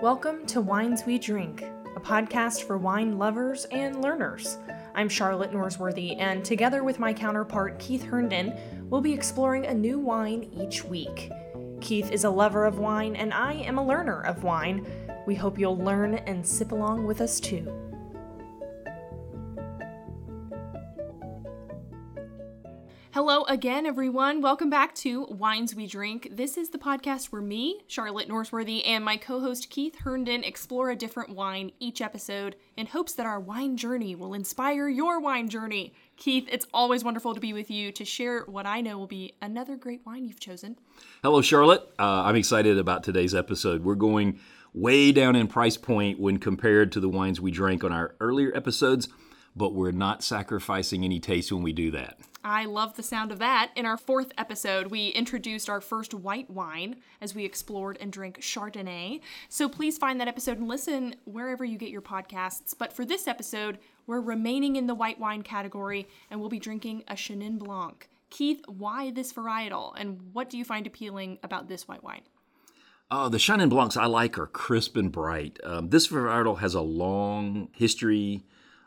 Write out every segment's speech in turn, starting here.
Welcome to Wines We Drink, a podcast for wine lovers and learners. I'm Charlotte Norsworthy, and together with my counterpart Keith Herndon, we'll be exploring a new wine each week. Keith is a lover of wine, and I am a learner of wine. We hope you'll learn and sip along with us too. Again, everyone. Welcome back to Wines We Drink. This is the podcast where me, Charlotte Norsworthy, and my co host Keith Herndon explore a different wine each episode in hopes that our wine journey will inspire your wine journey. Keith, it's always wonderful to be with you to share what I know will be another great wine you've chosen. Hello, Charlotte. Uh, I'm excited about today's episode. We're going way down in price point when compared to the wines we drank on our earlier episodes, but we're not sacrificing any taste when we do that. I love the sound of that. In our fourth episode, we introduced our first white wine as we explored and drank Chardonnay. So please find that episode and listen wherever you get your podcasts. But for this episode, we're remaining in the white wine category and we'll be drinking a Chenin Blanc. Keith, why this varietal and what do you find appealing about this white wine? Uh, the Chenin Blancs I like are crisp and bright. Um, this varietal has a long history,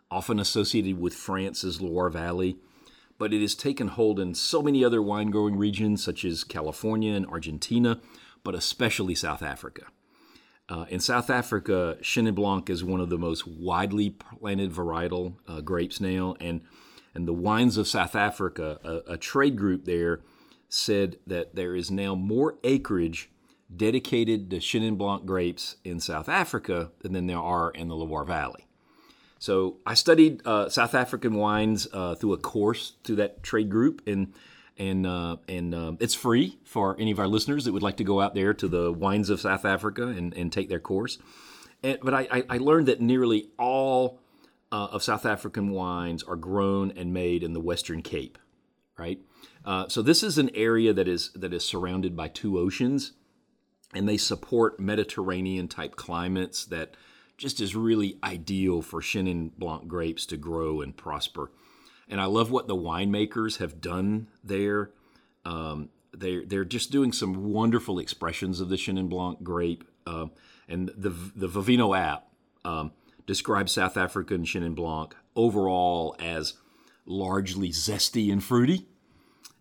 often associated with France's Loire Valley but it has taken hold in so many other wine growing regions, such as California and Argentina, but especially South Africa. Uh, in South Africa, Chenin Blanc is one of the most widely planted varietal uh, grapes now, and and the wines of South Africa, a, a, trade group there, said that there is now more acreage dedicated to Chenin Blanc grapes in South Africa than there are in the Loire Valley. So I studied uh, South African wines uh, through a course through that trade group, and and uh, and uh, it's free for any of our listeners that would like to go out there to the wines of South Africa and, and take their course. And, but I, I learned that nearly all uh, of South African wines are grown and made in the Western Cape, right? Uh, so this is an area that is that is surrounded by two oceans, and they support Mediterranean type climates that just is really ideal for Chenin Blanc grapes to grow and prosper. And I love what the winemakers have done there. Um, they're, they're just doing some wonderful expressions of the Chenin Blanc grape. Uh, and the, the Vivino app um, describes South African Chenin Blanc overall as largely zesty and fruity.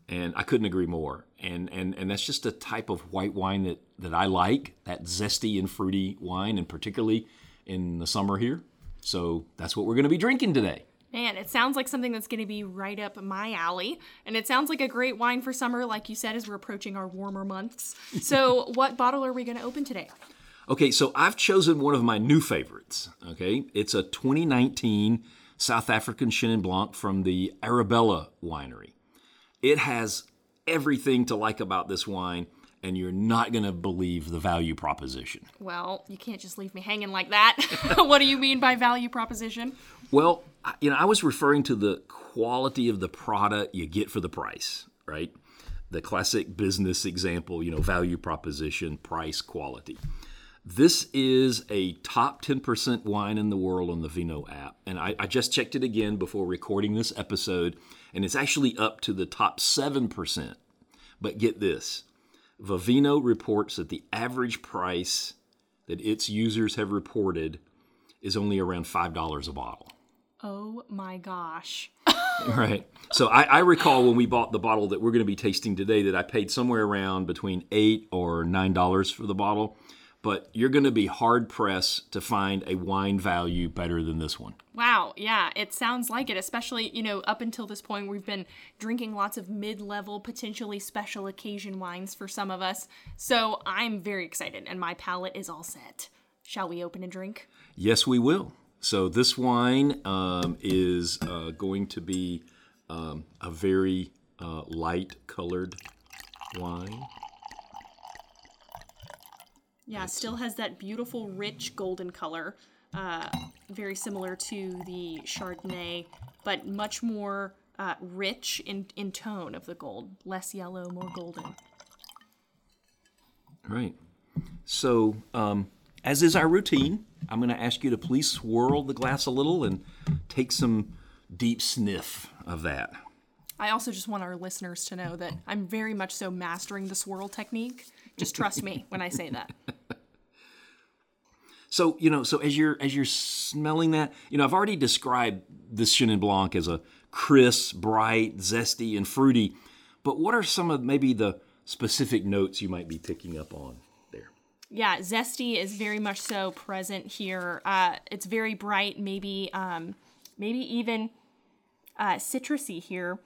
And I couldn't agree more. And, and, and that's just a type of white wine that, that I like, that zesty and fruity wine, and particularly in the summer here. So that's what we're going to be drinking today. Man, it sounds like something that's going to be right up my alley. And it sounds like a great wine for summer, like you said, as we're approaching our warmer months. So, what bottle are we going to open today? Okay, so I've chosen one of my new favorites. Okay, it's a 2019 South African Chenin Blanc from the Arabella winery. It has everything to like about this wine and you're not going to believe the value proposition. Well, you can't just leave me hanging like that. what do you mean by value proposition? Well, you know, I was referring to the quality of the product you get for the price, right? The classic business example, you know, value proposition, price, quality. This is a top 10% wine in the world on the Vivino app. And I, I just checked it again before recording this episode, and it's actually up to the top 7%. But get this Vivino reports that the average price that its users have reported is only around $5 a bottle. Oh my gosh. right. So I, I, recall when we bought the bottle that we're going to be tasting today that I paid somewhere around between 8 or $9 for the bottle but you're going to be hard pressed to find a wine value better than this one. Wow, yeah, it sounds like it, especially, you know, up until this point, we've been drinking lots of mid level, potentially special occasion wines for some of us. So I'm very excited, and my palate is all set. Shall we open and drink? Yes, we will. So this wine um, is uh, going to be um, a very uh, light colored wine. Yeah, still has that beautiful, rich golden color, uh, very similar to the Chardonnay, but much more uh, rich in, in tone of the gold. Less yellow, more golden. Right. So, um, as is our routine, I'm going to ask you to please swirl the glass a little and take some deep sniff of that. I also just want our listeners to know that I'm very much so mastering the swirl technique. Just trust me when I say that. So you know, so as you're as you're smelling that, you know, I've already described this Chenin Blanc as a crisp, bright, zesty, and fruity. But what are some of maybe the specific notes you might be picking up on there? Yeah, zesty is very much so present here. Uh, it's very bright, maybe um, maybe even uh, citrusy here,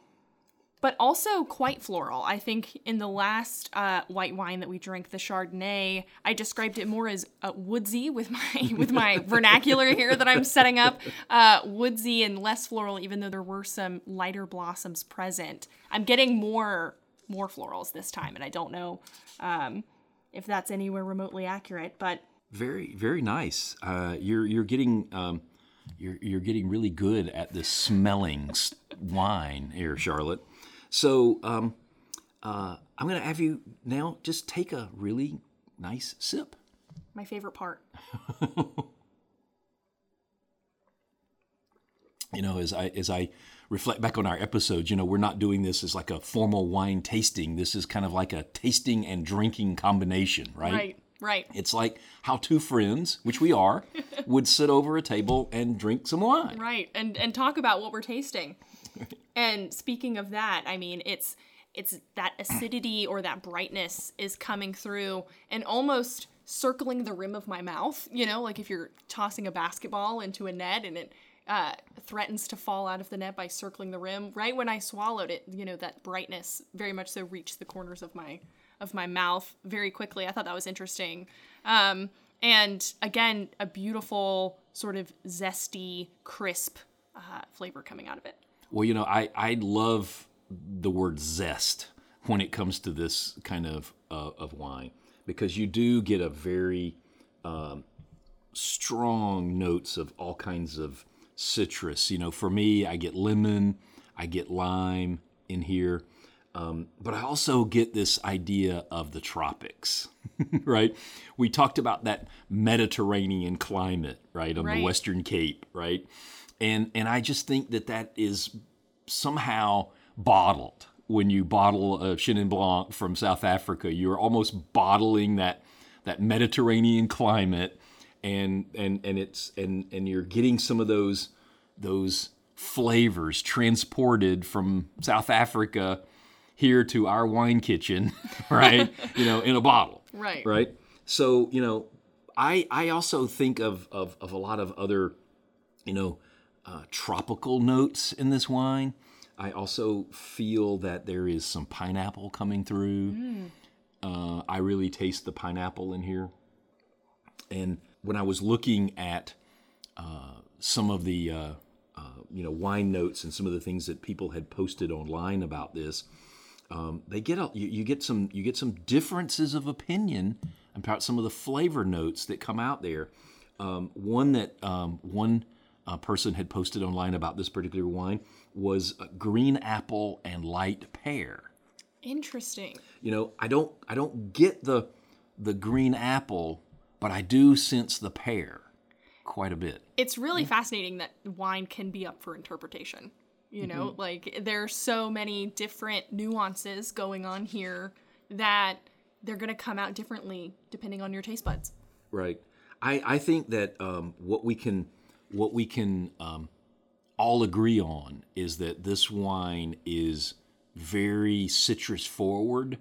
but also quite floral. I think in the last uh, white wine that we drank, the Chardonnay, I described it more as uh, woodsy with my with my vernacular here that I'm setting up, uh, woodsy and less floral. Even though there were some lighter blossoms present, I'm getting more more florals this time, and I don't know. Um, if that's anywhere remotely accurate. But very, very nice. Uh, you're you're getting um, you're you're getting really good at the smelling wine here, Charlotte. So um, uh, I'm going to have you now just take a really nice sip. My favorite part. you know, as I as I reflect back on our episodes, you know, we're not doing this as like a formal wine tasting. This is kind of like a tasting and drinking combination, right? Right. Right. It's like how two friends, which we are, would sit over a table and drink some wine. Right. And and talk about what we're tasting. And speaking of that, I mean, it's it's that acidity or that brightness is coming through and almost circling the rim of my mouth, you know, like if you're tossing a basketball into a net and it uh, threatens to fall out of the net by circling the rim. Right when I swallowed it, you know, that brightness very much so reached the corners of my of my mouth very quickly. I thought that was interesting. Um, and again, a beautiful sort of zesty, crisp uh, flavor coming out of it. Well, you know, I I love the word zest when it comes to this kind of uh, of wine because you do get a very um, strong notes of all kinds of citrus. You know, for me, I get lemon, I get lime in here, um, but I also get this idea of the tropics, right? We talked about that Mediterranean climate, right, on Right. the Western Cape, right? And and I just think that that is somehow bottled. When you bottle a Chenin Blanc from South Africa, you're almost bottling that that Mediterranean climate, and and and it's and and you're getting some of those those flavors transported from South Africa here to our wine kitchen, right? you know, in a bottle, Right. right? So you know, I I also think of of, of a lot of other, you know, uh, tropical notes in this wine. I also feel that there is some pineapple coming through. Uh, I really taste the pineapple in here. And when I was looking at uh, some of the uh, uh, you know wine notes and some of the things that people had posted online about this, um, they get a, you, you get some you get some differences of opinion about some of the flavor notes that come out there. Um, one that um, one uh, person had posted online about this particular wine was uh, green apple and light pear Interesting. you know i don't i don't get the the green apple but i do sense the pear quite a bit It's really fascinating that wine can be up for interpretation. You know, Mm-hmm. like there are so many different nuances going on here that they're going to come out differently depending on your taste buds. right i i think that um, what we can what we can um, all agree on is that this wine is very citrus forward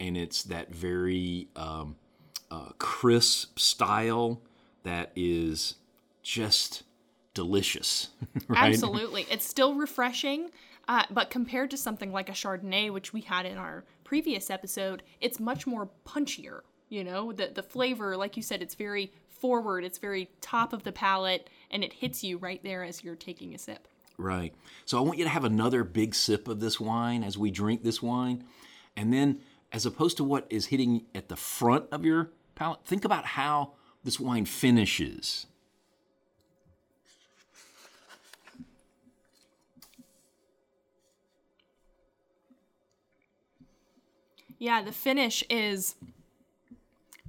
and it's that very um, uh, crisp style that is just delicious right Absolutely. It's still refreshing, uh, but compared to something like a Chardonnay, which we had in our previous episode, it's much more punchier. You know, the, the flavor, like you said, it's very forward, it's very top of the palate, and it hits you right there as you're taking a sip. Right. So I want you to have another big sip of this wine as we drink this wine. And then, as opposed to what is hitting at the front of your palate, think about how this wine finishes. Yeah, the finish is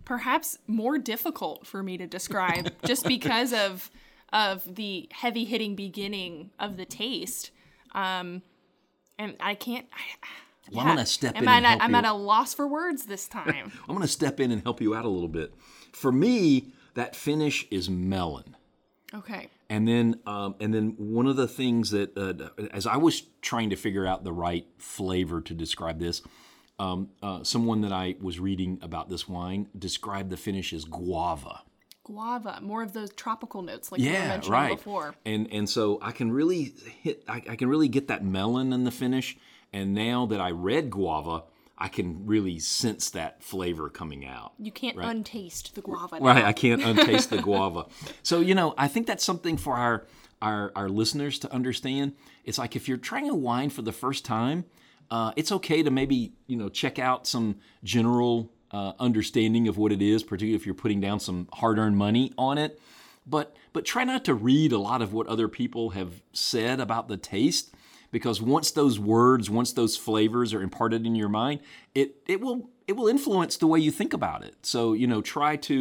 perhaps more difficult for me to describe just because of of the heavy hitting beginning of the taste. Um, and I can't. I, Well, I'm gonna step am in I and help I'm you. at a loss for words this time. I'm going to step in and help you out a little bit. For me, that finish is melon. Okay. And then, um, and then one of the things that, uh, as I was trying to figure out the right flavor to describe this, um, uh, someone that I was reading about this wine described the finish as guava. Guava, more of those tropical notes like you mentioned right. before. And and so I can really hit, I, I can really get that melon in the finish. And now that I read guava, I can really sense that flavor coming out. You can't untaste the guava. now. Right, I can't untaste the guava. So you know, I think that's something for our, our our listeners to understand. It's like if you're trying a wine for the first time, uh, it's okay to maybe you know check out some general uh, understanding of what it is, particularly if you're putting down some hard-earned money on it. But but try not to read a lot of what other people have said about the taste because once those words, once those flavors are imparted in your mind, it it will it will influence the way you think about it. So you know, try to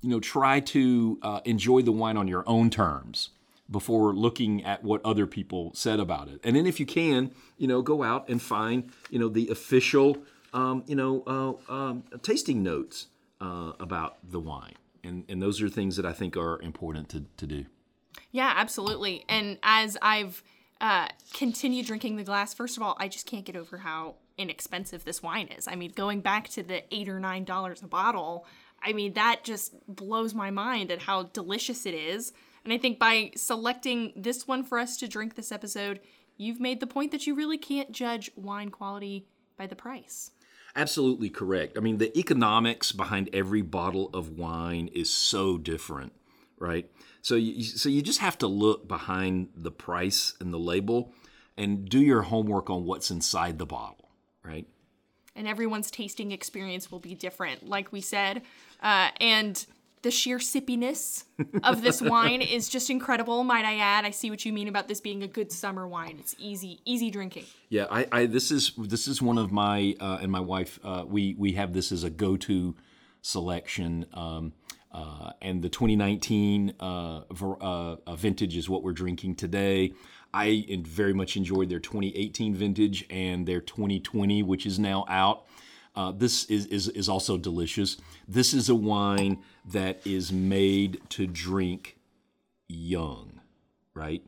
you know try to uh, enjoy the wine on your own terms before looking at what other people said about it. And then if you can, you know, go out and find you know the official um, you know uh, um, tasting notes uh, about the wine. And, and those are things that I think are important to, to do. Yeah, absolutely. And as I've uh, continued drinking the glass, first of all, I just can't get over how inexpensive this wine is. I mean, going back to the eight or nine dollars a bottle, I mean, that just blows my mind at how delicious it is. And I think by selecting this one for us to drink this episode, you've made the point that you really can't judge wine quality by the price. Absolutely correct. I mean, the economics behind every bottle of wine is so different, right? So you, so you just have to look behind the price and the label and do your homework on what's inside the bottle, right? and everyone's tasting experience will be different, like we said. Uh, and the sheer sippiness of this wine is just incredible, might I add. I see what you mean about this being a good summer wine. It's easy, easy drinking. Yeah, I, I this is this is one of my uh, and my wife uh, we we have this as a go-to selection. Um, uh, and the 2019 uh, uh, uh, vintage is what we're drinking today. I very much enjoyed their 2018 vintage and their 2020, which is now out. Uh, this is, is is also delicious. This is a wine that is made to drink young, right?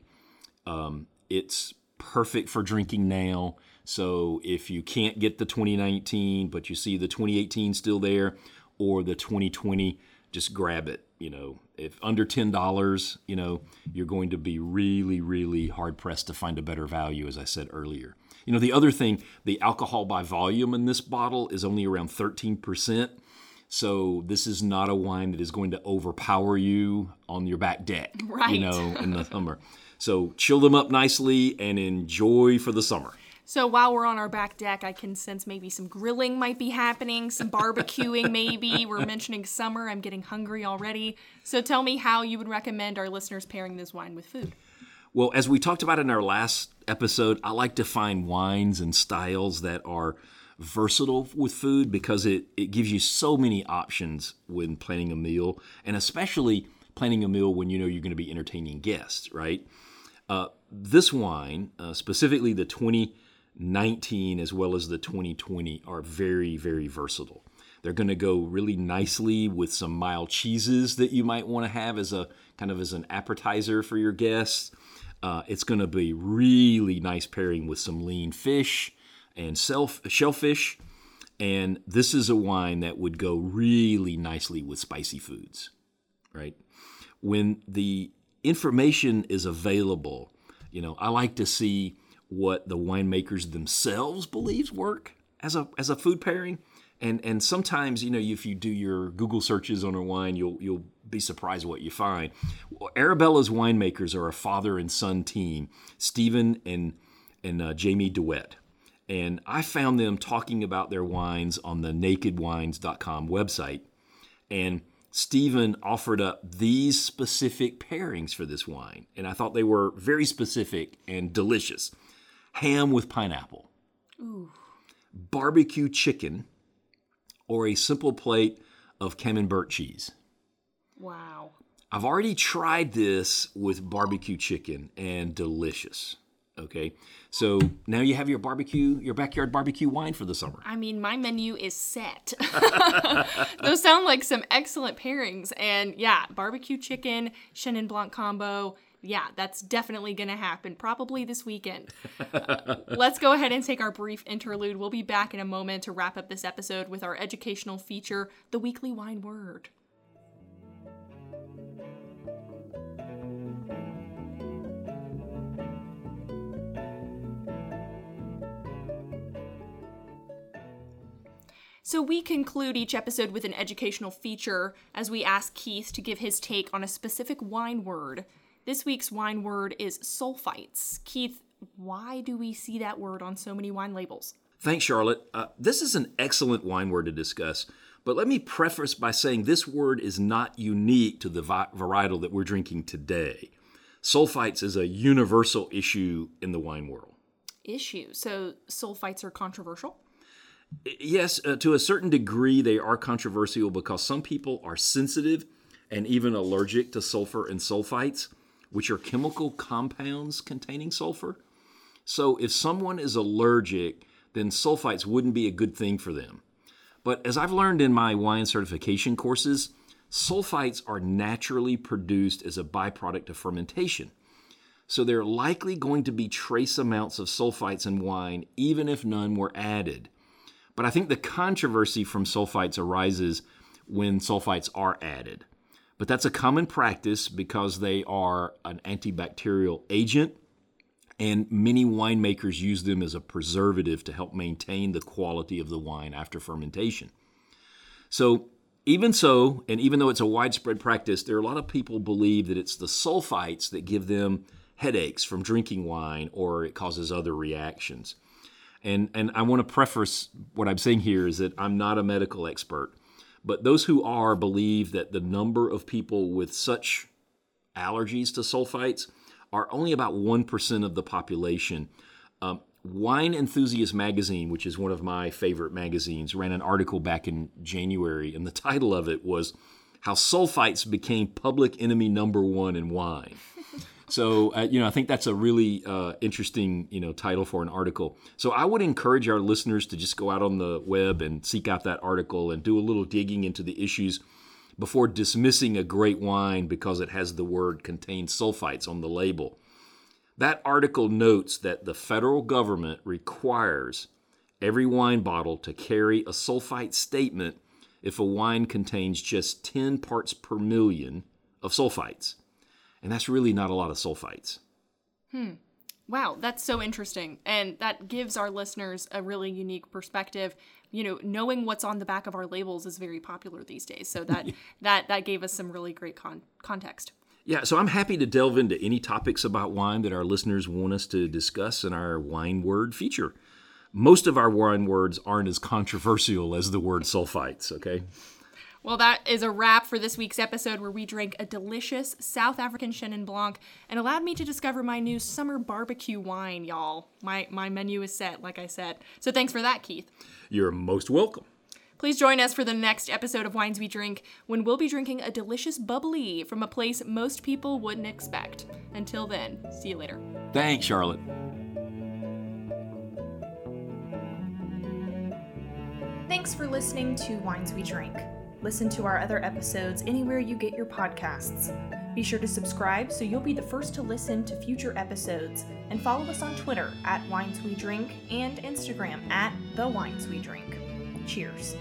Um, it's perfect for drinking now. So if you can't get the 2019, but you see the 2018 still there, or the 2020, just grab it. You know, if under ten dollars, you know, you're going to be really, really hard pressed to find a better value, as I said earlier. You know, the other thing, the alcohol by volume in this bottle is only around 13%. So this is not a wine that is going to overpower you on your back deck, Right. you know, in the summer. So chill them up nicely and enjoy for the summer. So while we're on our back deck, I can sense maybe some grilling might be happening, some barbecuing maybe. We're mentioning summer. I'm getting hungry already. So tell me how you would recommend our listeners pairing this wine with food. Well, as we talked about in our last episode, I like to find wines and styles that are versatile with food because it, it gives you so many options when planning a meal, and especially planning a meal when you know you're going to be entertaining guests, right? Uh, this wine, uh, specifically the 2019 as well as the 2020, are very, very versatile. They're going to go really nicely with some mild cheeses that you might want to have as a kind of as an appetizer for your guests. Uh, it's going to be really nice pairing with some lean fish and self, shellfish. And this is a wine that would go really nicely with spicy foods, right? When the information is available, you know, I like to see what the winemakers themselves believes work as a as a food pairing. And and sometimes, you know, if you do your Google searches on a wine, you'll you'll be surprised what you find. Well, Arabella's winemakers are a father and son team, Stephen and and uh, Jamie De Wet. And I found them talking about their wines on the nakedwines.com website. And Stephen offered up these specific pairings for this wine. And I thought they were very specific and delicious ham with pineapple, barbecue chicken, or a simple plate of camembert cheese. Wow. I've already tried this with barbecue chicken and delicious. Okay, so now you have your barbecue, your backyard barbecue wine for the summer. I mean, my menu is set. Those sound like some excellent pairings. And yeah, barbecue chicken, Chenin Blanc combo. Yeah, that's definitely going to happen, probably this weekend. Uh, let's go ahead and take our brief interlude. We'll be back in a moment to wrap up this episode with our educational feature, The Weekly Wine Word. So we conclude each episode with an educational feature as we ask Keith to give his take on a specific wine word. This week's wine word is sulfites. Keith, why do we see that word on so many wine labels? Thanks, Charlotte. Uh, this is an excellent wine word to discuss, but let me preface by saying this word is not unique to the vi- varietal that we're drinking today. Sulfites is a universal issue in the wine world. Issue. So sulfites are controversial? Yes, uh, to a certain degree, they are controversial because some people are sensitive and even allergic to sulfur and sulfites, which are chemical compounds containing sulfur. So, if someone is allergic, then sulfites wouldn't be a good thing for them. But as I've learned in my wine certification courses, sulfites are naturally produced as a byproduct of fermentation. So, there are likely going to be trace amounts of sulfites in wine, even if none were added. But I think the controversy from sulfites arises when sulfites are added. But that's a common practice because they are an antibacterial agent, and many winemakers use them as a preservative to help maintain the quality of the wine after fermentation. So, even so, and even though it's a widespread practice, there are a lot of people believe that it's the sulfites that give them headaches from drinking wine or it causes other reactions. And, and I want to preface what I'm saying here is that I'm not a medical expert, but those who are believe that the number of people with such allergies to sulfites are only about 1% of the population. Um, Wine Enthusiast magazine, which is one of my favorite magazines, ran an article back in January, and the title of it was How Sulfites Became Public Enemy Number One in Wine. So uh, you know, I think that's a really uh, interesting you know title for an article. So I would encourage our listeners to just go out on the web and seek out that article and do a little digging into the issues before dismissing a great wine because it has the word contains sulfites on the label. That article notes that the federal government requires every wine bottle to carry a sulfite statement if a wine contains just 10 parts per million of sulfites. And that's really not a lot of sulfites. Hmm. Wow, that's so interesting. And that gives our listeners a really unique perspective. You know, knowing what's on the back of our labels is very popular these days. So that that that gave us some really great con- context. Yeah, so I'm happy to delve into any topics about wine that our listeners want us to discuss in our wine word feature. Most of our wine words aren't as controversial as the word sulfites, okay? Well, that is a wrap for this week's episode where we drank a delicious South African Chenin Blanc and allowed me to discover my new summer barbecue wine, y'all. My, my menu is set, like I said. So thanks for that, Keith. You're most welcome. Please join us for the next episode of Wines We Drink when we'll be drinking a delicious bubbly from a place most people wouldn't expect. Until then, see you later. Thanks, Charlotte. Thanks for listening to Wines We Drink. Listen to our other episodes anywhere you get your podcasts. Be sure to subscribe so you'll be the first to listen to future episodes, and follow us on Twitter at Wines We Drink and Instagram at The Wines We Drink. Cheers.